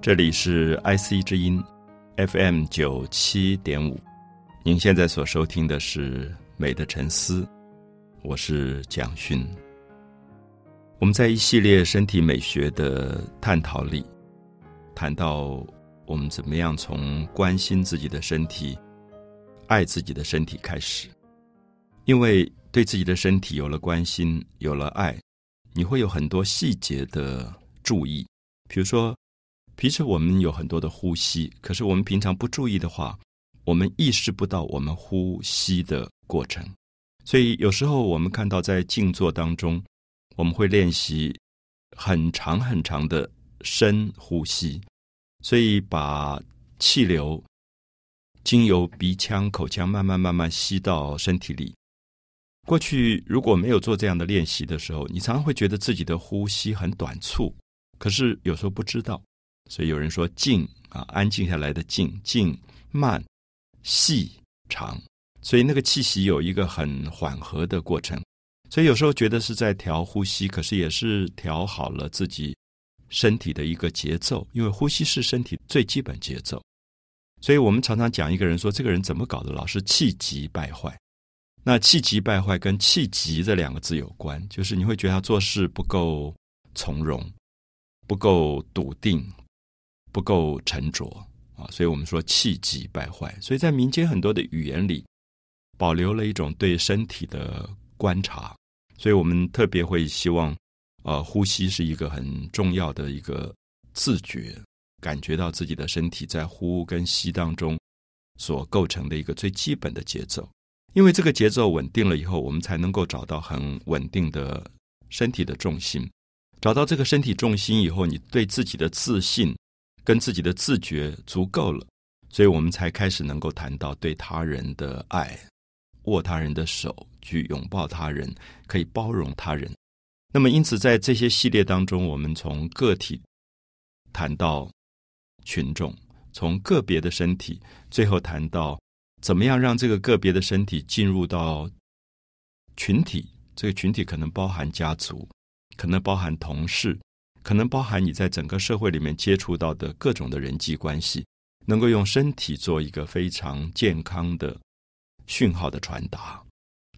这里是 IC 之音 FM 九七点五，您现在所收听的是《美的沉思》，我是蒋勋。我们在一系列身体美学的探讨里，谈到我们怎么样从关心自己的身体、爱自己的身体开始，因为对自己的身体有了关心、有了爱，你会有很多细节的注意，比如说。平时我们有很多的呼吸，可是我们平常不注意的话，我们意识不到我们呼吸的过程。所以有时候我们看到在静坐当中，我们会练习很长很长的深呼吸，所以把气流经由鼻腔、口腔慢慢慢慢吸到身体里。过去如果没有做这样的练习的时候，你常常会觉得自己的呼吸很短促，可是有时候不知道。所以有人说静啊，安静下来的静，静慢细长，所以那个气息有一个很缓和的过程。所以有时候觉得是在调呼吸，可是也是调好了自己身体的一个节奏，因为呼吸是身体最基本节奏。所以我们常常讲一个人说，这个人怎么搞的，老是气急败坏。那气急败坏跟气急这两个字有关，就是你会觉得他做事不够从容，不够笃定。不够沉着啊，所以我们说气急败坏。所以在民间很多的语言里，保留了一种对身体的观察。所以我们特别会希望，呃，呼吸是一个很重要的一个自觉，感觉到自己的身体在呼跟吸当中所构成的一个最基本的节奏。因为这个节奏稳定了以后，我们才能够找到很稳定的身体的重心。找到这个身体重心以后，你对自己的自信。跟自己的自觉足够了，所以我们才开始能够谈到对他人的爱，握他人的手，去拥抱他人，可以包容他人。那么，因此在这些系列当中，我们从个体谈到群众，从个别的身体，最后谈到怎么样让这个个别的身体进入到群体。这个群体可能包含家族，可能包含同事。可能包含你在整个社会里面接触到的各种的人际关系，能够用身体做一个非常健康的讯号的传达。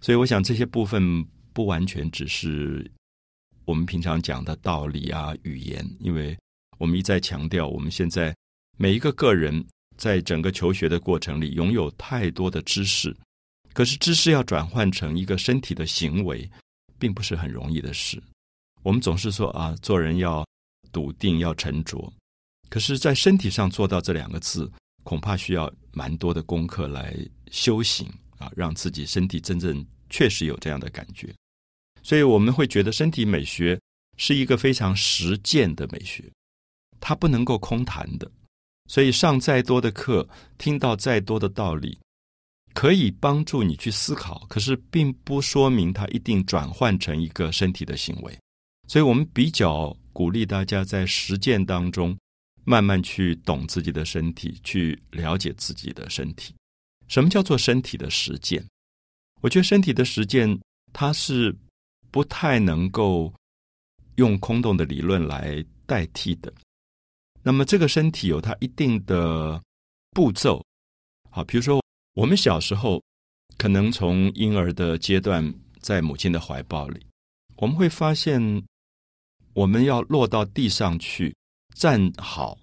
所以，我想这些部分不完全只是我们平常讲的道理啊、语言，因为我们一再强调，我们现在每一个个人在整个求学的过程里拥有太多的知识，可是知识要转换成一个身体的行为，并不是很容易的事。我们总是说啊，做人要笃定，要沉着。可是，在身体上做到这两个字，恐怕需要蛮多的功课来修行啊，让自己身体真正确实有这样的感觉。所以，我们会觉得身体美学是一个非常实践的美学，它不能够空谈的。所以，上再多的课，听到再多的道理，可以帮助你去思考，可是并不说明它一定转换成一个身体的行为。所以我们比较鼓励大家在实践当中，慢慢去懂自己的身体，去了解自己的身体。什么叫做身体的实践？我觉得身体的实践，它是不太能够用空洞的理论来代替的。那么这个身体有它一定的步骤，好，比如说我们小时候可能从婴儿的阶段，在母亲的怀抱里，我们会发现。我们要落到地上去站好，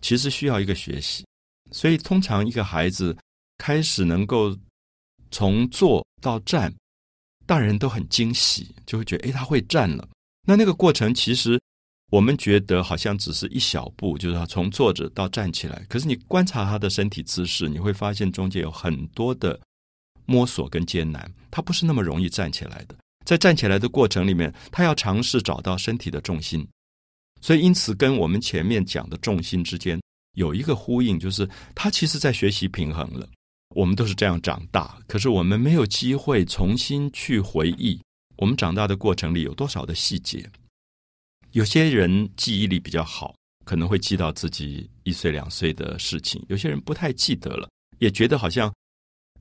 其实需要一个学习。所以，通常一个孩子开始能够从坐到站，大人都很惊喜，就会觉得：哎，他会站了。那那个过程，其实我们觉得好像只是一小步，就是从坐着到站起来。可是你观察他的身体姿势，你会发现中间有很多的摸索跟艰难，他不是那么容易站起来的。在站起来的过程里面，他要尝试找到身体的重心，所以因此跟我们前面讲的重心之间有一个呼应，就是他其实在学习平衡了。我们都是这样长大，可是我们没有机会重新去回忆我们长大的过程里有多少的细节。有些人记忆力比较好，可能会记到自己一岁两岁的事情；有些人不太记得了，也觉得好像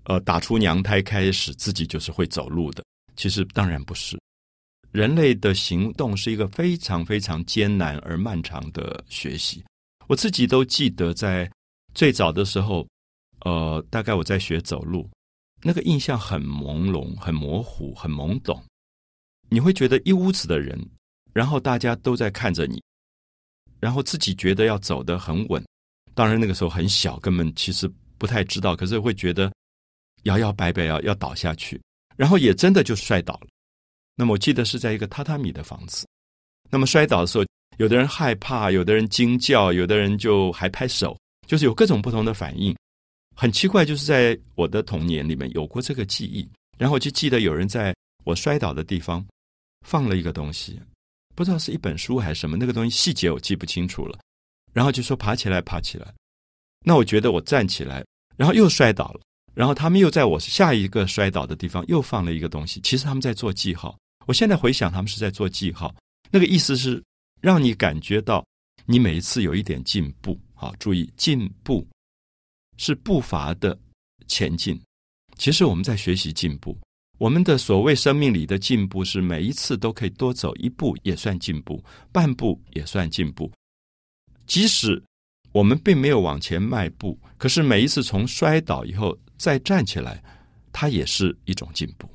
呃打出娘胎开始自己就是会走路的。其实当然不是，人类的行动是一个非常非常艰难而漫长的学习。我自己都记得，在最早的时候，呃，大概我在学走路，那个印象很朦胧、很模糊、很懵懂。你会觉得一屋子的人，然后大家都在看着你，然后自己觉得要走得很稳。当然那个时候很小，根本其实不太知道，可是会觉得摇摇摆摆要要倒下去，然后也真的就摔倒了。那么我记得是在一个榻榻米的房子，那么摔倒的时候，有的人害怕，有的人惊叫，有的人就还拍手，就是有各种不同的反应。很奇怪，就是在我的童年里面有过这个记忆，然后我就记得有人在我摔倒的地方放了一个东西，不知道是一本书还是什么，那个东西细节我记不清楚了。然后就说爬起来，爬起来。那我觉得我站起来，然后又摔倒了，然后他们又在我下一个摔倒的地方又放了一个东西。其实他们在做记号。我现在回想，他们是在做记号，那个意思是让你感觉到你每一次有一点进步。好，注意进步是步伐的前进。其实我们在学习进步，我们的所谓生命里的进步是每一次都可以多走一步也算进步，半步也算进步。即使我们并没有往前迈步，可是每一次从摔倒以后再站起来，它也是一种进步。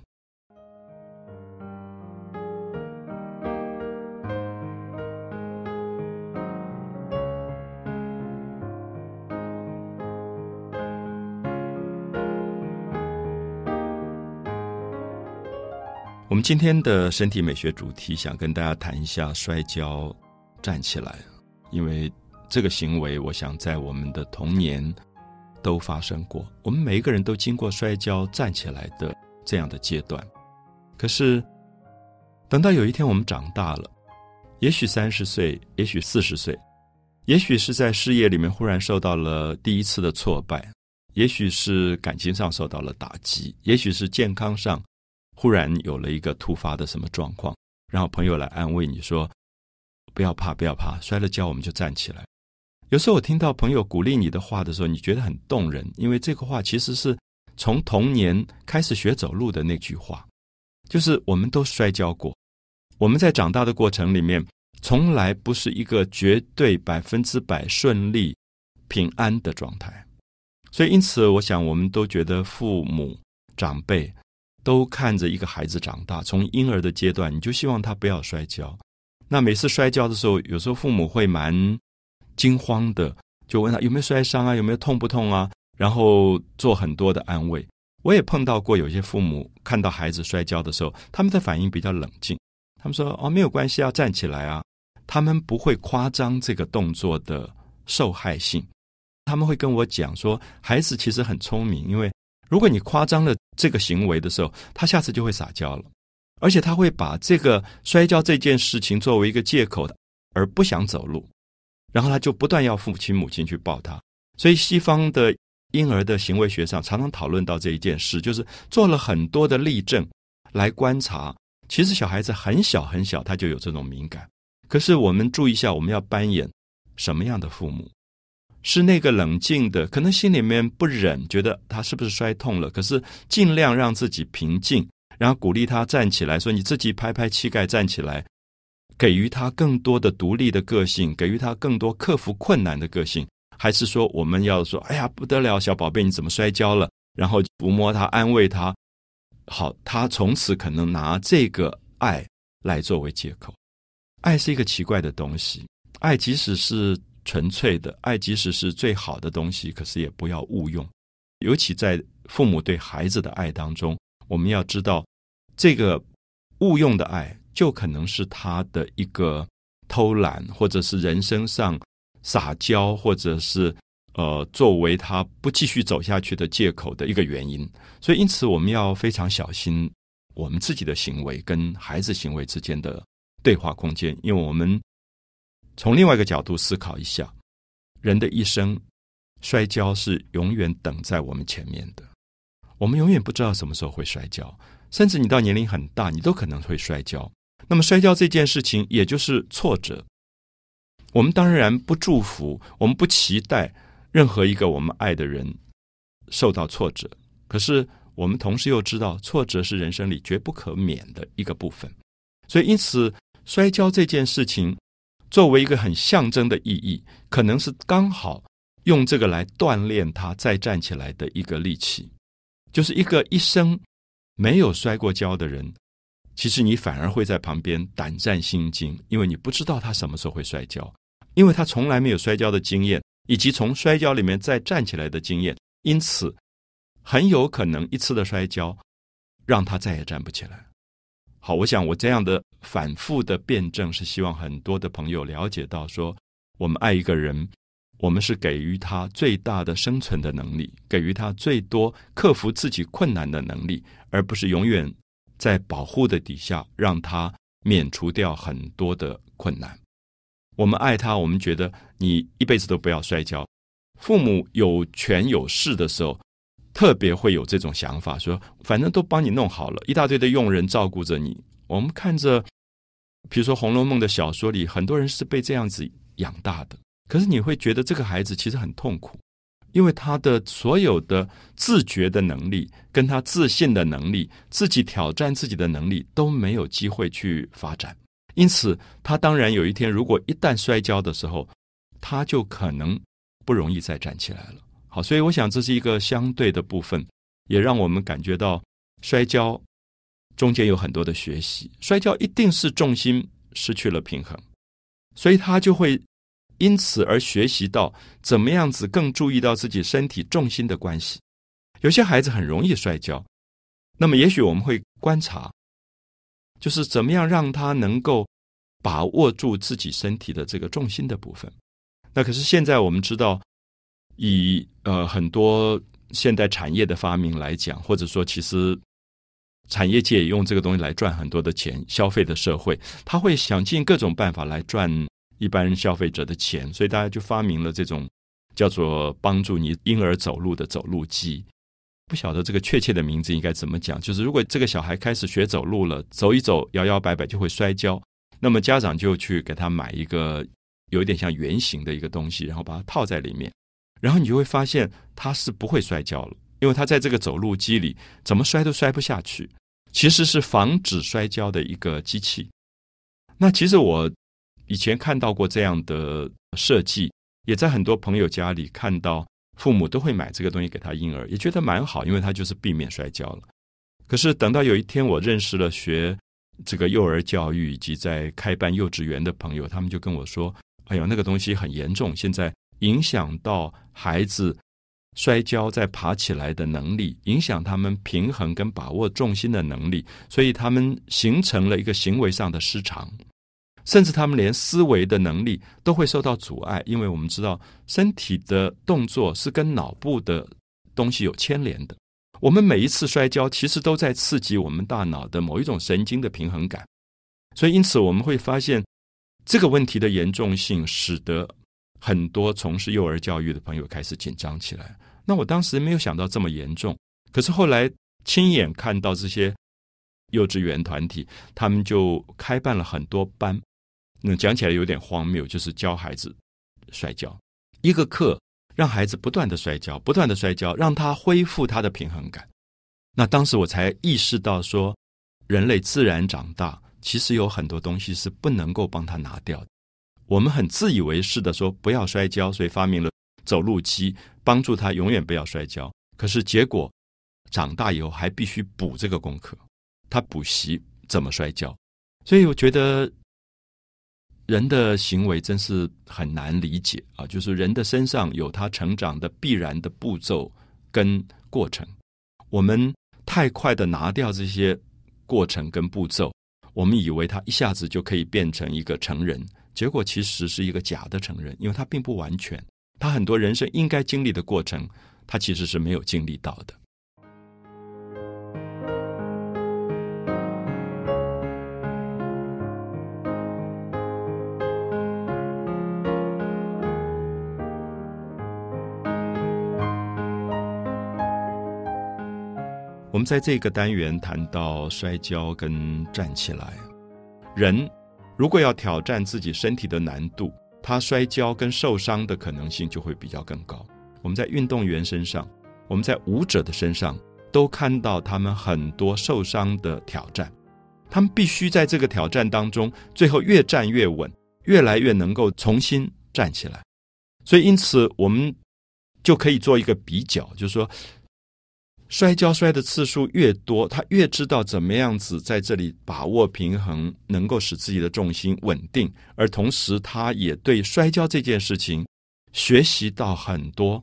我们今天的身体美学主题，想跟大家谈一下摔跤站起来，因为这个行为，我想在我们的童年都发生过。我们每一个人都经过摔跤站起来的这样的阶段。可是，等到有一天我们长大了，也许三十岁，也许四十岁，也许是在事业里面忽然受到了第一次的挫败，也许是感情上受到了打击，也许是健康上。忽然有了一个突发的什么状况，然后朋友来安慰你说：“不要怕，不要怕，摔了跤我们就站起来。”有时候我听到朋友鼓励你的话的时候，你觉得很动人，因为这个话其实是从童年开始学走路的那句话，就是我们都摔跤过，我们在长大的过程里面，从来不是一个绝对百分之百顺利、平安的状态。所以，因此，我想我们都觉得父母长辈。都看着一个孩子长大，从婴儿的阶段，你就希望他不要摔跤。那每次摔跤的时候，有时候父母会蛮惊慌的，就问他有没有摔伤啊，有没有痛不痛啊，然后做很多的安慰。我也碰到过有些父母看到孩子摔跤的时候，他们的反应比较冷静，他们说：“哦，没有关系，要站起来啊。”他们不会夸张这个动作的受害性，他们会跟我讲说，孩子其实很聪明，因为。如果你夸张了这个行为的时候，他下次就会撒娇了，而且他会把这个摔跤这件事情作为一个借口的，而不想走路，然后他就不断要父亲母亲去抱他。所以西方的婴儿的行为学上常常讨论到这一件事，就是做了很多的例证来观察，其实小孩子很小很小他就有这种敏感，可是我们注意一下，我们要扮演什么样的父母？是那个冷静的，可能心里面不忍，觉得他是不是摔痛了，可是尽量让自己平静，然后鼓励他站起来，说你自己拍拍膝盖站起来，给予他更多的独立的个性，给予他更多克服困难的个性，还是说我们要说，哎呀不得了，小宝贝你怎么摔跤了？然后抚摸他，安慰他，好，他从此可能拿这个爱来作为借口。爱是一个奇怪的东西，爱即使是。纯粹的爱，即使是最好的东西，可是也不要误用。尤其在父母对孩子的爱当中，我们要知道，这个误用的爱，就可能是他的一个偷懒，或者是人生上撒娇，或者是呃作为他不继续走下去的借口的一个原因。所以，因此我们要非常小心我们自己的行为跟孩子行为之间的对话空间，因为我们。从另外一个角度思考一下，人的一生摔跤是永远等在我们前面的。我们永远不知道什么时候会摔跤，甚至你到年龄很大，你都可能会摔跤。那么摔跤这件事情，也就是挫折。我们当然不祝福，我们不期待任何一个我们爱的人受到挫折。可是我们同时又知道，挫折是人生里绝不可免的一个部分。所以，因此摔跤这件事情。作为一个很象征的意义，可能是刚好用这个来锻炼他再站起来的一个利器。就是一个一生没有摔过跤的人，其实你反而会在旁边胆战心惊，因为你不知道他什么时候会摔跤，因为他从来没有摔跤的经验，以及从摔跤里面再站起来的经验，因此很有可能一次的摔跤让他再也站不起来。好，我想我这样的反复的辩证，是希望很多的朋友了解到，说我们爱一个人。我们是给予他最大的生存的能力，给予他最多克服自己困难的能力，而不是永远在保护的底下让他免除掉很多的困难。我们爱他，我们觉得你一辈子都不要摔跤。父母有权有势的时候，特别会有这种想法，说反正都帮你弄好了，一大堆的佣人照顾着你。我们看着，比如说《红楼梦》的小说里，很多人是被这样子养大的。可是你会觉得这个孩子其实很痛苦，因为他的所有的自觉的能力、跟他自信的能力、自己挑战自己的能力都没有机会去发展。因此，他当然有一天如果一旦摔跤的时候，他就可能不容易再站起来了。好，所以我想这是一个相对的部分，也让我们感觉到摔跤中间有很多的学习。摔跤一定是重心失去了平衡，所以他就会。因此而学习到怎么样子更注意到自己身体重心的关系。有些孩子很容易摔跤，那么也许我们会观察，就是怎么样让他能够把握住自己身体的这个重心的部分。那可是现在我们知道，以呃很多现代产业的发明来讲，或者说其实产业界也用这个东西来赚很多的钱，消费的社会，他会想尽各种办法来赚。一般消费者的钱，所以大家就发明了这种叫做帮助你婴儿走路的走路机。不晓得这个确切的名字应该怎么讲，就是如果这个小孩开始学走路了，走一走摇摇摆摆就会摔跤，那么家长就去给他买一个有点像圆形的一个东西，然后把它套在里面，然后你就会发现他是不会摔跤了，因为他在这个走路机里怎么摔都摔不下去，其实是防止摔跤的一个机器。那其实我。以前看到过这样的设计，也在很多朋友家里看到，父母都会买这个东西给他婴儿，也觉得蛮好，因为他就是避免摔跤了。可是等到有一天，我认识了学这个幼儿教育以及在开办幼稚园的朋友，他们就跟我说：“哎呦，那个东西很严重，现在影响到孩子摔跤再爬起来的能力，影响他们平衡跟把握重心的能力，所以他们形成了一个行为上的失常。”甚至他们连思维的能力都会受到阻碍，因为我们知道身体的动作是跟脑部的东西有牵连的。我们每一次摔跤，其实都在刺激我们大脑的某一种神经的平衡感。所以，因此我们会发现这个问题的严重性，使得很多从事幼儿教育的朋友开始紧张起来。那我当时没有想到这么严重，可是后来亲眼看到这些幼稚园团体，他们就开办了很多班。那讲起来有点荒谬，就是教孩子摔跤，一个课让孩子不断的摔跤，不断的摔跤，让他恢复他的平衡感。那当时我才意识到，说人类自然长大，其实有很多东西是不能够帮他拿掉的。我们很自以为是的说不要摔跤，所以发明了走路机，帮助他永远不要摔跤。可是结果长大以后还必须补这个功课，他补习怎么摔跤。所以我觉得。人的行为真是很难理解啊！就是人的身上有他成长的必然的步骤跟过程，我们太快的拿掉这些过程跟步骤，我们以为他一下子就可以变成一个成人，结果其实是一个假的成人，因为他并不完全，他很多人生应该经历的过程，他其实是没有经历到的。我们在这个单元谈到摔跤跟站起来，人如果要挑战自己身体的难度，他摔跤跟受伤的可能性就会比较更高。我们在运动员身上，我们在舞者的身上，都看到他们很多受伤的挑战。他们必须在这个挑战当中，最后越站越稳，越来越能够重新站起来。所以，因此我们就可以做一个比较，就是说，摔跤摔的次数越多，他越知道怎么样子在这里把握平衡，能够使自己的重心稳定，而同时他也对摔跤这件事情学习到很多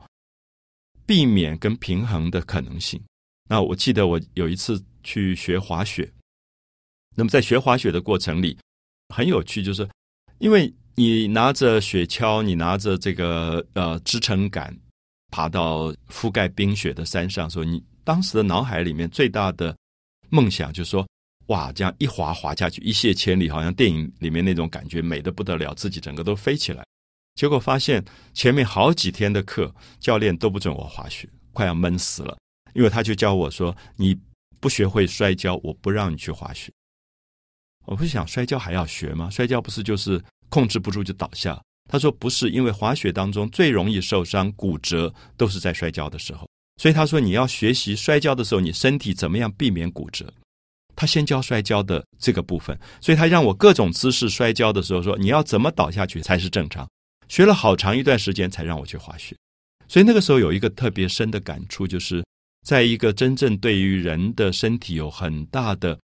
避免跟平衡的可能性。那我记得我有一次去学滑雪，那么在学滑雪的过程里很有趣，就是因为。你拿着雪橇，你拿着这个呃支撑杆，爬到覆盖冰雪的山上，说你当时的脑海里面最大的梦想就是说，哇，这样一滑滑下去，一泻千里，好像电影里面那种感觉，美的不得了，自己整个都飞起来。结果发现前面好几天的课，教练都不准我滑雪，快要闷死了，因为他就教我说，你不学会摔跤，我不让你去滑雪。我不是想摔跤还要学吗？摔跤不是就是。控制不住就倒下。他说：“不是，因为滑雪当中最容易受伤、骨折都是在摔跤的时候。所以他说你要学习摔跤的时候，你身体怎么样避免骨折。他先教摔跤的这个部分，所以他让我各种姿势摔跤的时候说你要怎么倒下去才是正常。学了好长一段时间才让我去滑雪。所以那个时候有一个特别深的感触，就是在一个真正对于人的身体有很大的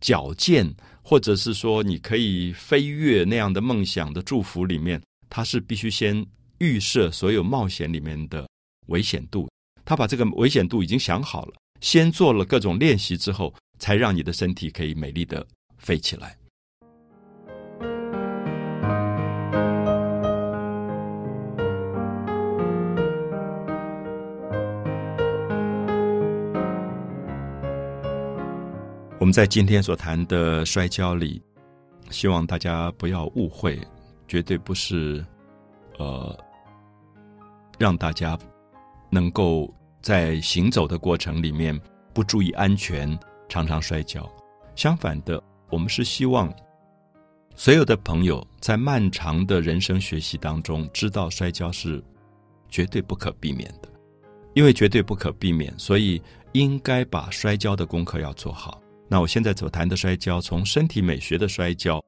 矫健。”或者是说，你可以飞跃那样的梦想的祝福里面，他是必须先预设所有冒险里面的危险度。他把这个危险度已经想好了，先做了各种练习之后，才让你的身体可以美丽的飞起来。我们在今天所谈的摔跤里，希望大家不要误会，绝对不是，呃，让大家能够在行走的过程里面不注意安全，常常摔跤。相反的，我们是希望所有的朋友在漫长的人生学习当中，知道摔跤是绝对不可避免的，因为绝对不可避免，所以应该把摔跤的功课要做好。那我现在所谈的摔跤，从身体美学的摔跤，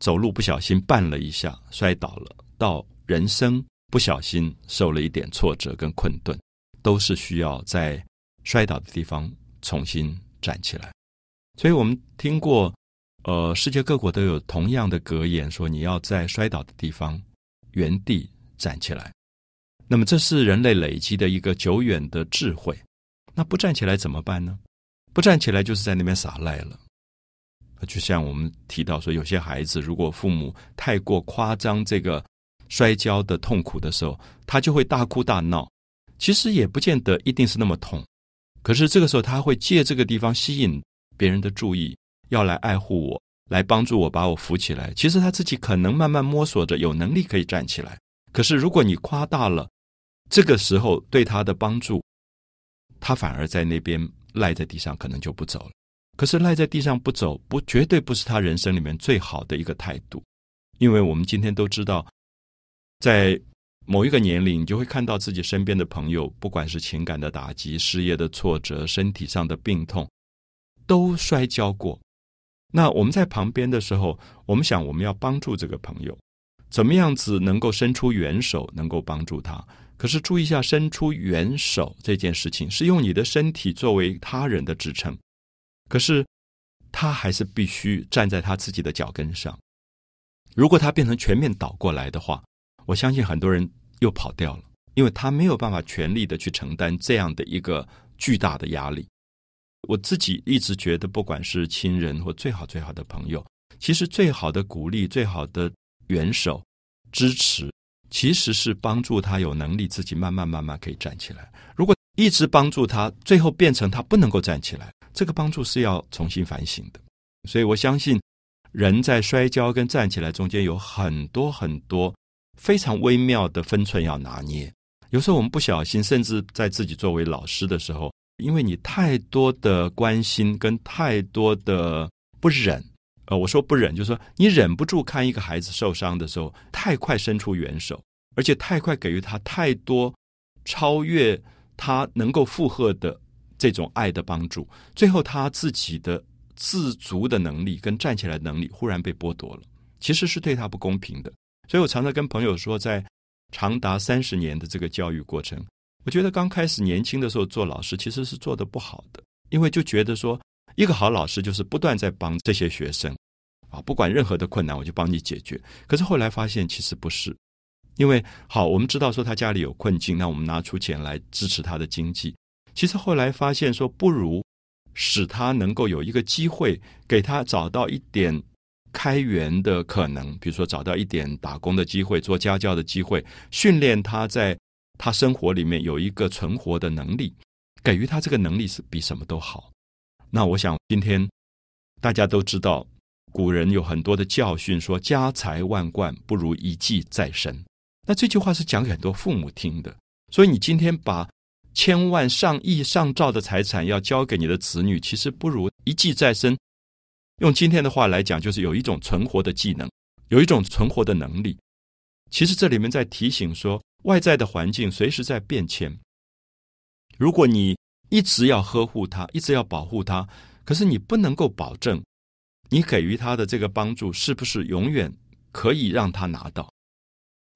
走路不小心绊了一下摔倒了，到人生不小心受了一点挫折跟困顿，都是需要在摔倒的地方重新站起来。所以我们听过，呃，世界各国都有同样的格言，说你要在摔倒的地方原地站起来。那么这是人类累积的一个久远的智慧。那不站起来怎么办呢？不站起来就是在那边撒赖了，就像我们提到说，有些孩子如果父母太过夸张这个摔跤的痛苦的时候，他就会大哭大闹。其实也不见得一定是那么痛，可是这个时候他会借这个地方吸引别人的注意，要来爱护我，来帮助我把我扶起来。其实他自己可能慢慢摸索着有能力可以站起来，可是如果你夸大了这个时候对他的帮助，他反而在那边。赖在地上可能就不走了，可是赖在地上不走，不绝对不是他人生里面最好的一个态度，因为我们今天都知道，在某一个年龄，你就会看到自己身边的朋友，不管是情感的打击、事业的挫折、身体上的病痛，都摔跤过。那我们在旁边的时候，我们想我们要帮助这个朋友，怎么样子能够伸出援手，能够帮助他。可是注意一下，伸出援手这件事情是用你的身体作为他人的支撑，可是他还是必须站在他自己的脚跟上。如果他变成全面倒过来的话，我相信很多人又跑掉了，因为他没有办法全力的去承担这样的一个巨大的压力。我自己一直觉得，不管是亲人或最好最好的朋友，其实最好的鼓励、最好的援手、支持。其实是帮助他有能力自己慢慢慢慢可以站起来。如果一直帮助他，最后变成他不能够站起来，这个帮助是要重新反省的。所以我相信，人在摔跤跟站起来中间有很多很多非常微妙的分寸要拿捏。有时候我们不小心，甚至在自己作为老师的时候，因为你太多的关心跟太多的不忍。呃，我说不忍，就是说你忍不住看一个孩子受伤的时候，太快伸出援手，而且太快给予他太多超越他能够负荷的这种爱的帮助，最后他自己的自足的能力跟站起来能力忽然被剥夺了。其实是对他不公平的。所以我常常跟朋友说，在长达三十年的这个教育过程，我觉得刚开始年轻的时候做老师其实是做的不好的，因为就觉得说，一个好老师就是不断在帮这些学生，啊，不管任何的困难我就帮你解决。可是后来发现其实不是，因为好，我们知道说他家里有困境，那我们拿出钱来支持他的经济。其实后来发现说，不如使他能够有一个机会，给他找到一点。开源的可能，比如说找到一点打工的机会、做家教的机会，训练他在他生活里面有一个存活的能力，给予他这个能力是比什么都好。那我想今天大家都知道，古人有很多的教训，说家财万贯不如一技在身。那这句话是讲给很多父母听的。所以你今天把千万、上亿、上兆的财产要交给你的子女，其实不如一技在身。用今天的话来讲，就是有一种存活的技能，有一种存活的能力。其实这里面在提醒说，外在的环境随时在变迁。如果你一直要呵护他，一直要保护他，可是你不能够保证你给予他的这个帮助是不是永远可以让他拿到。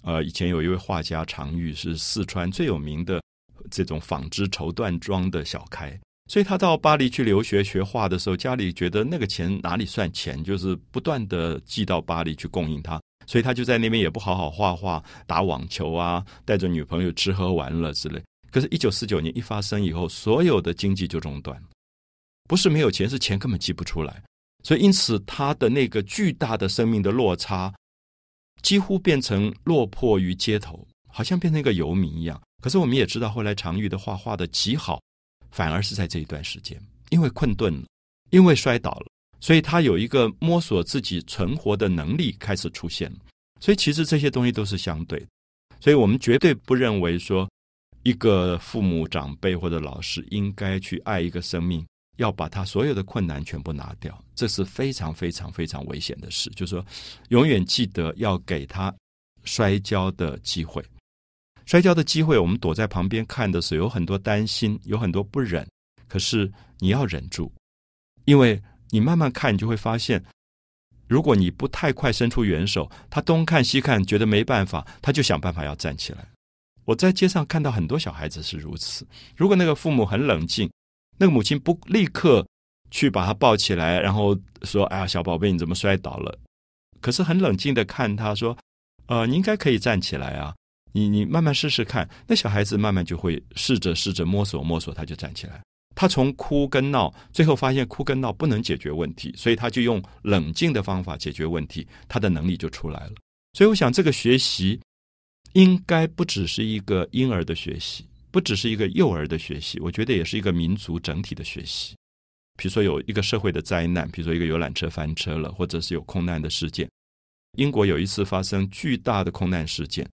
呃，以前有一位画家常玉，是四川最有名的这种纺织绸缎庄的小开。所以他到巴黎去留学学画的时候，家里觉得那个钱哪里算钱，就是不断的寄到巴黎去供应他，所以他就在那边也不好好画画、打网球啊，带着女朋友吃喝玩乐之类。可是，一九四九年一发生以后，所有的经济就中断，不是没有钱，是钱根本寄不出来。所以，因此他的那个巨大的生命的落差，几乎变成落魄于街头，好像变成一个游民一样。可是，我们也知道，后来常玉的画画的极好。反而是在这一段时间，因为困顿了，因为摔倒了，所以他有一个摸索自己存活的能力开始出现了。所以其实这些东西都是相对，所以我们绝对不认为说一个父母长辈或者老师应该去爱一个生命，要把他所有的困难全部拿掉，这是非常非常非常危险的事。就是说，永远记得要给他摔跤的机会。摔跤的机会，我们躲在旁边看的时候，有很多担心，有很多不忍。可是你要忍住，因为你慢慢看，你就会发现，如果你不太快伸出援手，他东看西看，觉得没办法，他就想办法要站起来。我在街上看到很多小孩子是如此。如果那个父母很冷静，那个母亲不立刻去把他抱起来，然后说：“哎呀，小宝贝，你怎么摔倒了？”可是很冷静的看他说：“呃，你应该可以站起来啊。”你你慢慢试试看，那小孩子慢慢就会试着试着摸索摸索，他就站起来。他从哭跟闹，最后发现哭跟闹不能解决问题，所以他就用冷静的方法解决问题，他的能力就出来了。所以我想，这个学习应该不只是一个婴儿的学习，不只是一个幼儿的学习，我觉得也是一个民族整体的学习。比如说有一个社会的灾难，比如说一个游览车翻车了，或者是有空难的事件。英国有一次发生巨大的空难事件。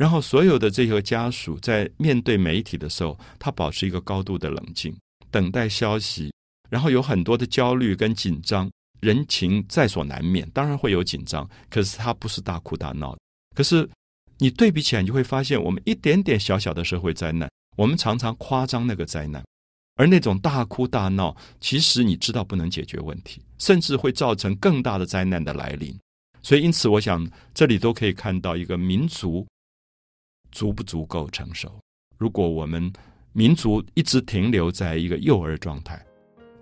然后，所有的这个家属在面对媒体的时候，他保持一个高度的冷静，等待消息。然后有很多的焦虑跟紧张，人情在所难免，当然会有紧张。可是他不是大哭大闹。可是你对比起来，你就会发现，我们一点点小小的社会灾难，我们常常夸张那个灾难，而那种大哭大闹，其实你知道不能解决问题，甚至会造成更大的灾难的来临。所以，因此，我想这里都可以看到一个民族。足不足够成熟？如果我们民族一直停留在一个幼儿状态，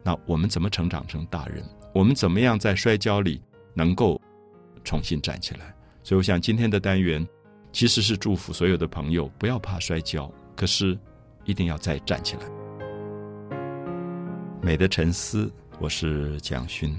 那我们怎么成长成大人？我们怎么样在摔跤里能够重新站起来？所以，我想今天的单元其实是祝福所有的朋友不要怕摔跤，可是一定要再站起来。美的沉思，我是蒋勋。